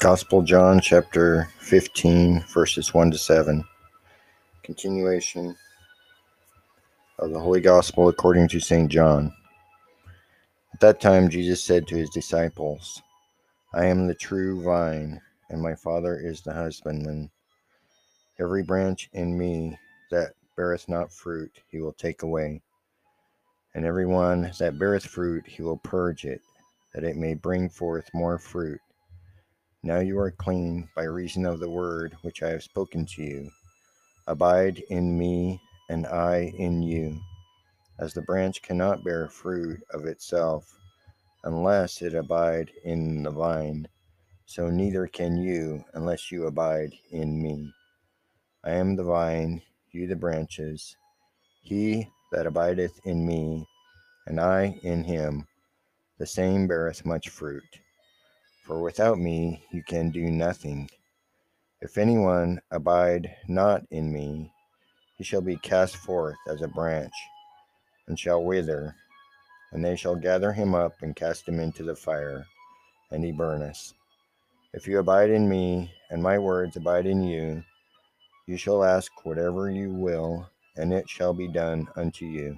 Gospel John chapter 15, verses 1 to 7. Continuation of the Holy Gospel according to St. John. At that time, Jesus said to his disciples, I am the true vine, and my Father is the husbandman. Every branch in me that beareth not fruit, he will take away. And every one that beareth fruit, he will purge it, that it may bring forth more fruit. Now you are clean by reason of the word which I have spoken to you. Abide in me, and I in you. As the branch cannot bear fruit of itself unless it abide in the vine, so neither can you unless you abide in me. I am the vine, you the branches. He that abideth in me, and I in him, the same beareth much fruit for without me you can do nothing. If anyone abide not in me, he shall be cast forth as a branch, and shall wither, and they shall gather him up and cast him into the fire, and he burneth. If you abide in me, and my words abide in you, you shall ask whatever you will, and it shall be done unto you.